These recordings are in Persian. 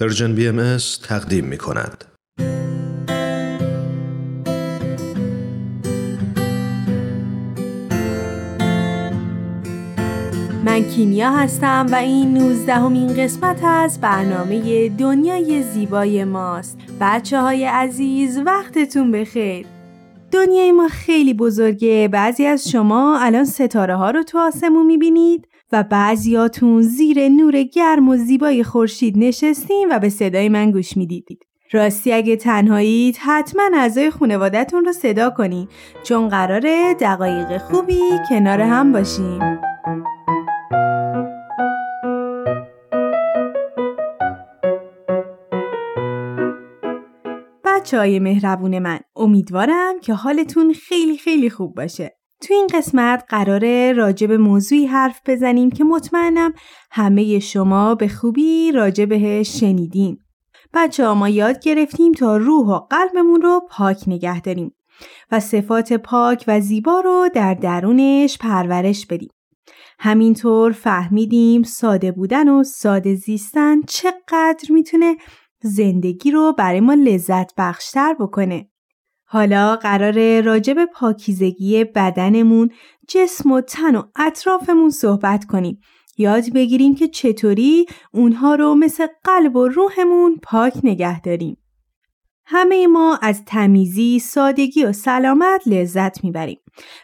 Persian BM تقدیم می کند. من کیمیا هستم و این نوزدهمین قسمت از برنامه دنیای زیبای ماست. بچه های عزیز وقتتون بخیر. دنیای ما خیلی بزرگه. بعضی از شما الان ستاره ها رو تو آسمون می‌بینید. و بعضیاتون زیر نور گرم و زیبای خورشید نشستین و به صدای من گوش می‌دید. راستی اگه تنهایید حتما اعضای خانوادهتون رو صدا کنین چون قراره دقایق خوبی کنار هم باشیم. بچه های مهربون من امیدوارم که حالتون خیلی خیلی خوب باشه. تو این قسمت قراره راجع به موضوعی حرف بزنیم که مطمئنم همه شما به خوبی راجع بهش شنیدین. بچه ها ما یاد گرفتیم تا روح و قلبمون رو پاک نگه داریم و صفات پاک و زیبا رو در درونش پرورش بدیم. همینطور فهمیدیم ساده بودن و ساده زیستن چقدر می‌تونه زندگی رو برای ما لذت بخشتر بکنه. حالا قراره راجب پاکیزگی بدنمون، جسم و تن و اطرافمون صحبت کنیم. یاد بگیریم که چطوری اونها رو مثل قلب و روحمون پاک نگه داریم. همه ما از تمیزی، سادگی و سلامت لذت می‌بریم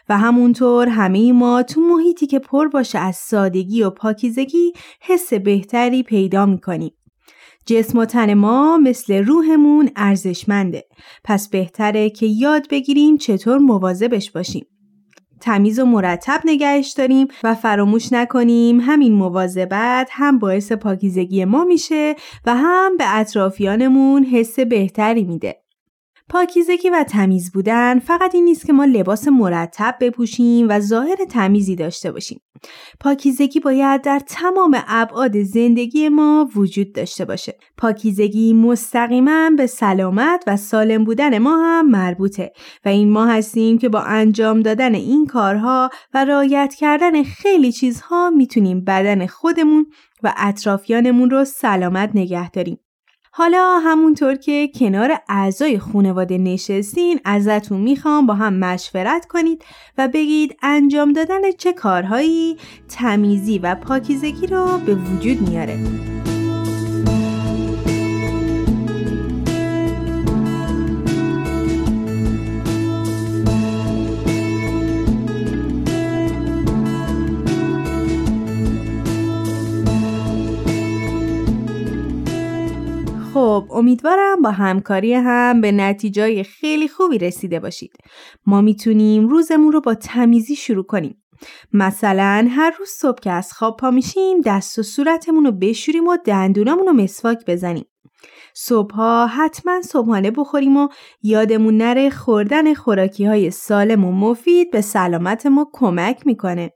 و همونطور همه ما تو محیطی که پر باشه از سادگی و پاکیزگی حس بهتری پیدا می‌کنیم. جسم و تن ما مثل روحمون ارزشمنده. پس بهتره که یاد بگیریم چطور مواظبش باشیم. تمیز و مرتب نگهش داریم و فراموش نکنیم همین مواظبت هم باعث پاکیزگی ما میشه و هم به اطرافیانمون حس بهتری میده. پاکیزگی و تمیز بودن فقط این نیست که ما لباس مرتب بپوشیم و ظاهر تمیزی داشته باشیم. پاکیزگی باید در تمام ابعاد زندگی ما وجود داشته باشه. پاکیزگی مستقیما به سلامت و سالم بودن ما هم مربوطه و این ما هستیم که با انجام دادن این کارها و رعایت کردن خیلی چیزها می‌تونیم بدن خودمون و اطرافیانمون رو سلامت نگه داریم. حالا همونطور که کنار اعضای خانواده نشستین ازتون می‌خوام با هم مشورت کنید و بگید انجام دادن چه کارهایی تمیزی و پاکیزگی رو به وجود میاره. خب امیدوارم با همکاری هم به نتیجای خیلی خوبی رسیده باشید. ما می‌تونیم روزمون رو با تمیزی شروع کنیم. مثلا هر روز صبح که از خواب پا میشیم دست و صورتمون رو بشوریم و دندونامون رو مسواک بزنیم. صبحها حتما صبحانه بخوریم و یادمون نره خوردن خوراکی های سالم و مفید به سلامت ما کمک می‌کنه.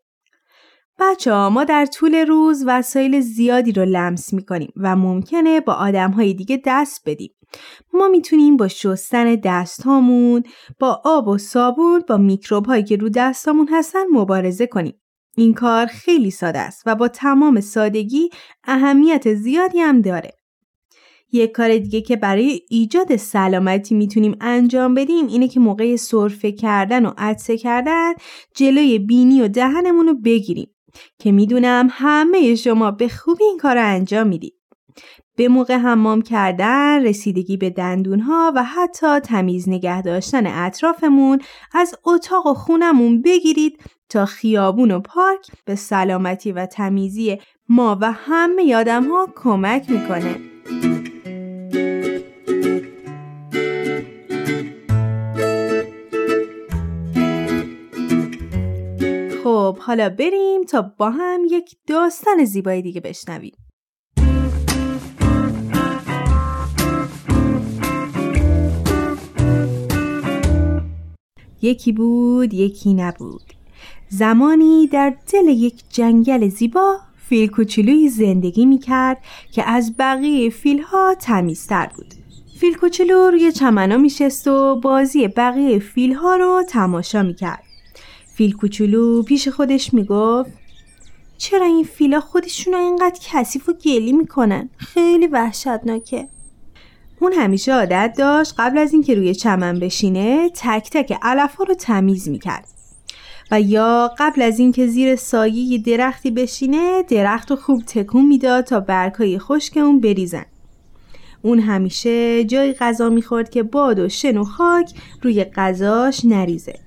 بچه ها ما در طول روز وسایل زیادی رو لمس می کنیم و ممکنه با آدم های دیگه دست بدیم. ما می‌تونیم با شستن دست هامون، با آب و صابون، با میکروب هایی که رو دستامون هستن مبارزه کنیم. این کار خیلی ساده است و با تمام سادگی اهمیت زیادی هم داره. یک کار دیگه که برای ایجاد سلامتی می‌تونیم انجام بدیم اینه که موقع سرفه کردن و عدسه کردن جلوی بینی و دهنمون رو بگیریم. که می‌دونم همه شما به خوبی این کار رو انجام می‌دید. به موقع حمام کردن، رسیدگی به دندونها و حتی تمیز نگه داشتن اطرافمون از اتاق و خونمون بگیرید تا خیابون و پارک به سلامتی و تمیزی ما و همه یادم ها کمک می‌کنه. حالا بریم تا با هم یک داستان زیبایی دیگه بشنویم. یکی بود یکی نبود. زمانی در دل یک جنگل زیبا فیل کوچولوی زندگی می کرد که از بقیه فیلها تمیزتر بود. فیل کوچولو روی چمنا می شست و بازی بقیه فیلها رو تماشا می کرد فیل کوچولو پیش خودش می‌گفت چرا این فیلا خودشون رو اینقدر کثیف و گلی می‌کنن؟ خیلی وحشتناکه. اون همیشه عادت داشت قبل از اینکه روی چمن بشینه تک تک علف رو تمیز می‌کرد. و یا قبل از اینکه زیر سایه درختی بشینه درخت رو خوب تکون می‌داد تا برگهای خشک اون بریزن. اون همیشه جای غذا می‌خورد که باد و شن و خاک روی غذاش نریزه.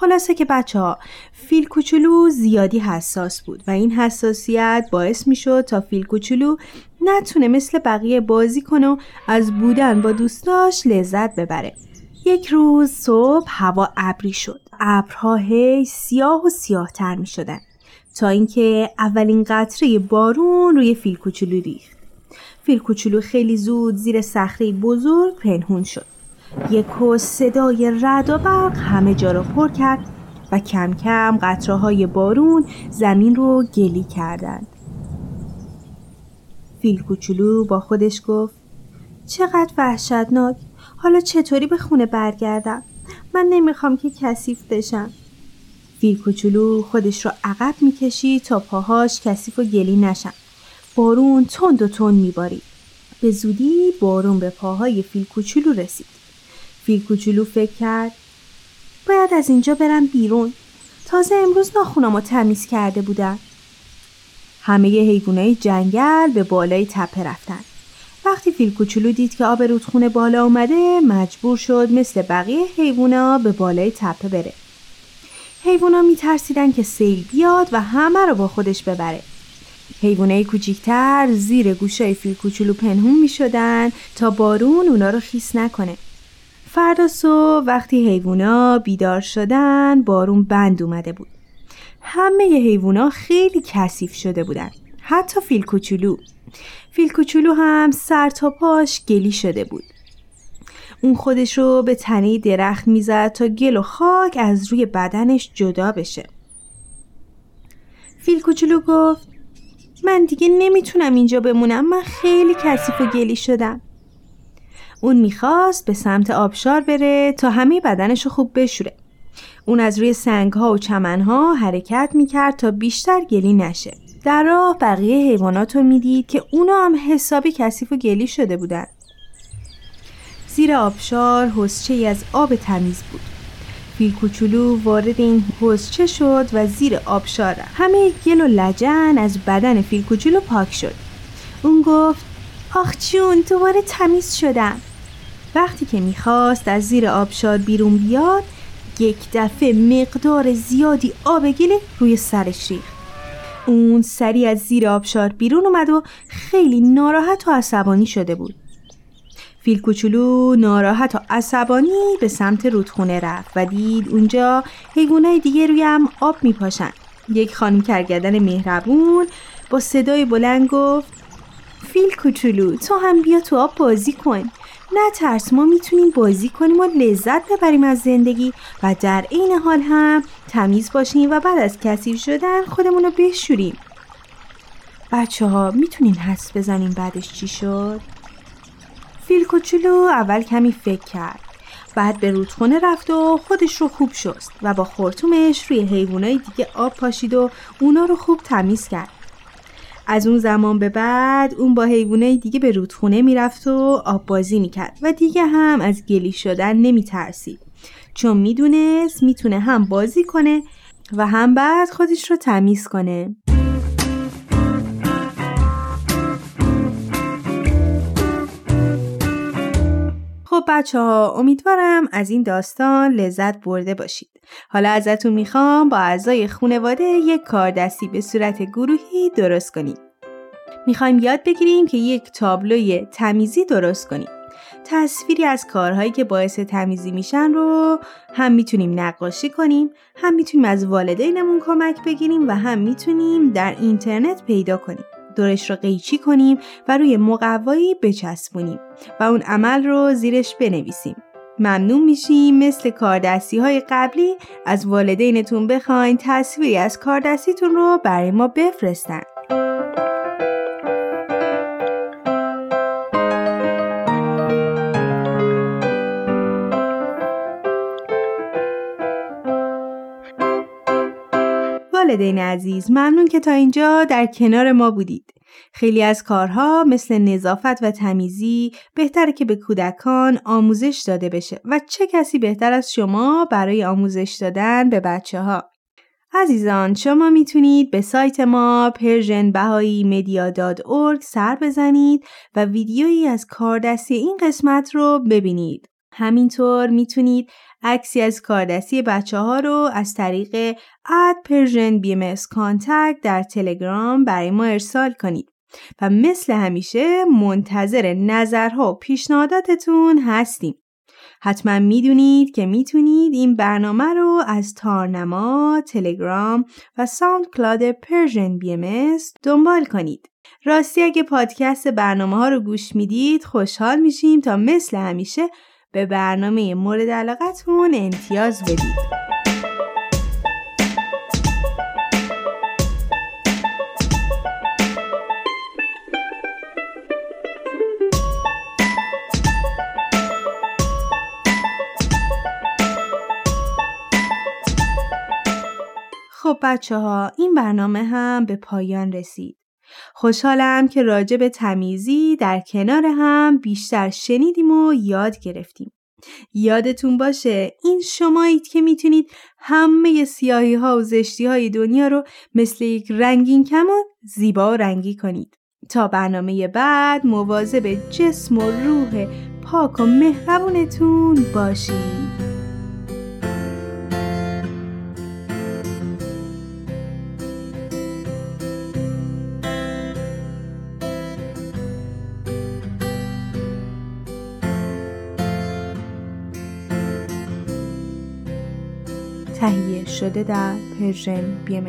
خلاصه که بچه ها فیل کوچولو زیادی حساس بود و این حساسیت باعث می‌شد تا فیل کوچولو نتونه مثل بقیه بازی کنه و از بودن با دوستاش لذت ببره. یک روز صبح هوا ابری شد. ابرها هی سیاه و سیاهتر می شدن تا اینکه اولین قطره بارون روی فیل کوچولو ریخت. فیل کوچولو خیلی زود زیر صخره بزرگ پنهون شد. یک صدای رد و برق همه جا رو پر کرد و کم کم قطره های بارون زمین رو گلی کردند. فیل کوچولو با خودش گفت چقدر وحشتناک. حالا چطوری به خونه برگردم؟ من نمی‌خوام که کثیف بشم. فیل کوچولو خودش رو عقب می‌کشید تا پاهاش کثیف و گلی نشن. بارون تند و تند میبارید به زودی بارون به پاهای فیل کوچولو رسید. فیل کوچولو فکر کرد. باید از اینجا برم بیرون. تازه امروز ناخونامو تمیز کرده بودم. همه حیوانای جنگل به بالای تپه رفتن. وقتی فیل کوچولو دید که آب رودخونه بالا اومده مجبور شد مثل بقیه حیوونا به بالای تپه بره. حیوونا میترسیدن که سیل بیاد و همه رو با خودش ببره. حیوانای کوچیکتر زیر گوشای فیل کوچولو پنهون می شدن تا بارون اونا رو خیس نکنه. فردا صبح وقتی حیوونا بیدار شدن بارون بند اومده بود. همه حیوونا خیلی کثیف شده بودن. حتی فیل کوچولو فیل کوچولو هم سر تا پاش گلی شده بود. اون خودش رو به تنه درخت می‌زد تا گل و خاک از روی بدنش جدا بشه. فیل کوچولو گفت من دیگه نمی‌تونم اینجا بمونم من خیلی کثیف و گلی شدم. اون می‌خواست به سمت آبشار بره تا همه بدنش رو خوب بشوره. اون از روی سنگ ها و چمن ها حرکت می‌کرد تا بیشتر گلی نشه. در راه بقیه حیوانات رو می‌دید که اونا هم حسابی کثیف و گلی شده بودن. زیر آبشار حسچه ای از آب تمیز بود. فیل کوچولو وارد این حسچه شد و زیر آبشار همه گل و لجن از بدن فیل کوچولو پاک شد. اون گفت آخ جون دوباره تمیز شدم. وقتی که می‌خواست از زیر آبشار بیرون بیاد یک دفعه مقدار زیادی آب گل روی سرش ریخت. اون سری از زیر آبشار بیرون اومد و خیلی ناراحت و عصبانی شده بود. فیل کوچولو ناراحت و عصبانی به سمت رودخونه رفت و دید اونجا حیوانای دیگه روی هم آب میپاشن. یک خانم کرگدن مهربون با صدای بلند گفت فیل کوچولو تو هم بیا تو آب بازی کن. نه ترس ما می‌تونیم بازی کنیم و لذت ببریم از زندگی و در عین حال هم تمیز باشیم و بعد از کثیف شدن خودمون رو بشوریم. بچه ها می‌تونین حس بزنیم بعدش چی شد؟ فیل کوچولو اول کمی فکر کرد. بعد به رودخونه رفت و خودش رو خوب شست و با خورتومش روی حیوانای دیگه آب پاشید و اونا رو خوب تمیز کرد. از اون زمان به بعد اون با حیوانای دیگه به رودخونه می‌رفت و آب بازی می‌کرد و دیگه هم از گلی شدن نمیترسید. چون می‌دونست می‌تونه هم بازی کنه و هم بعد خودش رو تمیز کنه. خب بچه ها امیدوارم از این داستان لذت برده باشید. حالا ازتون می‌خوام با اعضای خانواده یک کاردستی به صورت گروهی درست کنیم. می‌خوایم یاد بگیریم که یک تابلوی تمیزی درست کنیم. تصویری از کارهایی که باعث تمیزی میشن رو هم می‌تونیم نقاشی کنیم هم می‌تونیم از والدینمون کمک بگیریم و هم می‌تونیم در اینترنت پیدا کنیم دورش رو قیچی کنیم و روی مقوایی بچسبونیم و اون عمل رو زیرش بنویسیم. ممنون میشیم مثل کاردستی های قبلی از والدینتون بخواین تصویری از کاردستیتون رو برای ما بفرستن. والدین عزیز ممنون که تا اینجا در کنار ما بودید. خیلی از کارها مثل نظافت و تمیزی بهتره که به کودکان آموزش داده بشه و چه کسی بهتر از شما برای آموزش دادن به بچه ها. عزیزان شما می‌تونید به سایت ما persianbahaimedia.org سر بزنید و ویدیویی از کاردستی این قسمت رو ببینید. همینطور می‌تونید عکسی از کاردستی بچه ها رو از طریق at Persian B contact در تلگرام برای ما ارسال کنید و مثل همیشه منتظر نظرها و پیشنهاداتتون هستیم. حتما می‌دونید که می‌تونید این برنامه رو از تارنما، تلگرام و SoundCloud پرژن بی ام دنبال کنید. راستی اگه پادکست برنامه ها رو گوش می‌دید خوشحال میشیم تا مثل همیشه به برنامه مورد علاقتون امتیاز بدید. خب بچه ها این برنامه هم به پایان رسید. خوشحالم که راجع به تمیزی در کنار هم بیشتر شنیدیم و یاد گرفتیم. یادتون باشه این شمایید که می‌تونید همه سیاهی ها و زشتی های دنیا رو مثل یک رنگین کمان زیبا و رنگی کنید. تا برنامه بعد مواظب جسم و روح پاک و مهربونتون باشید. تهیه شده در پرژن بی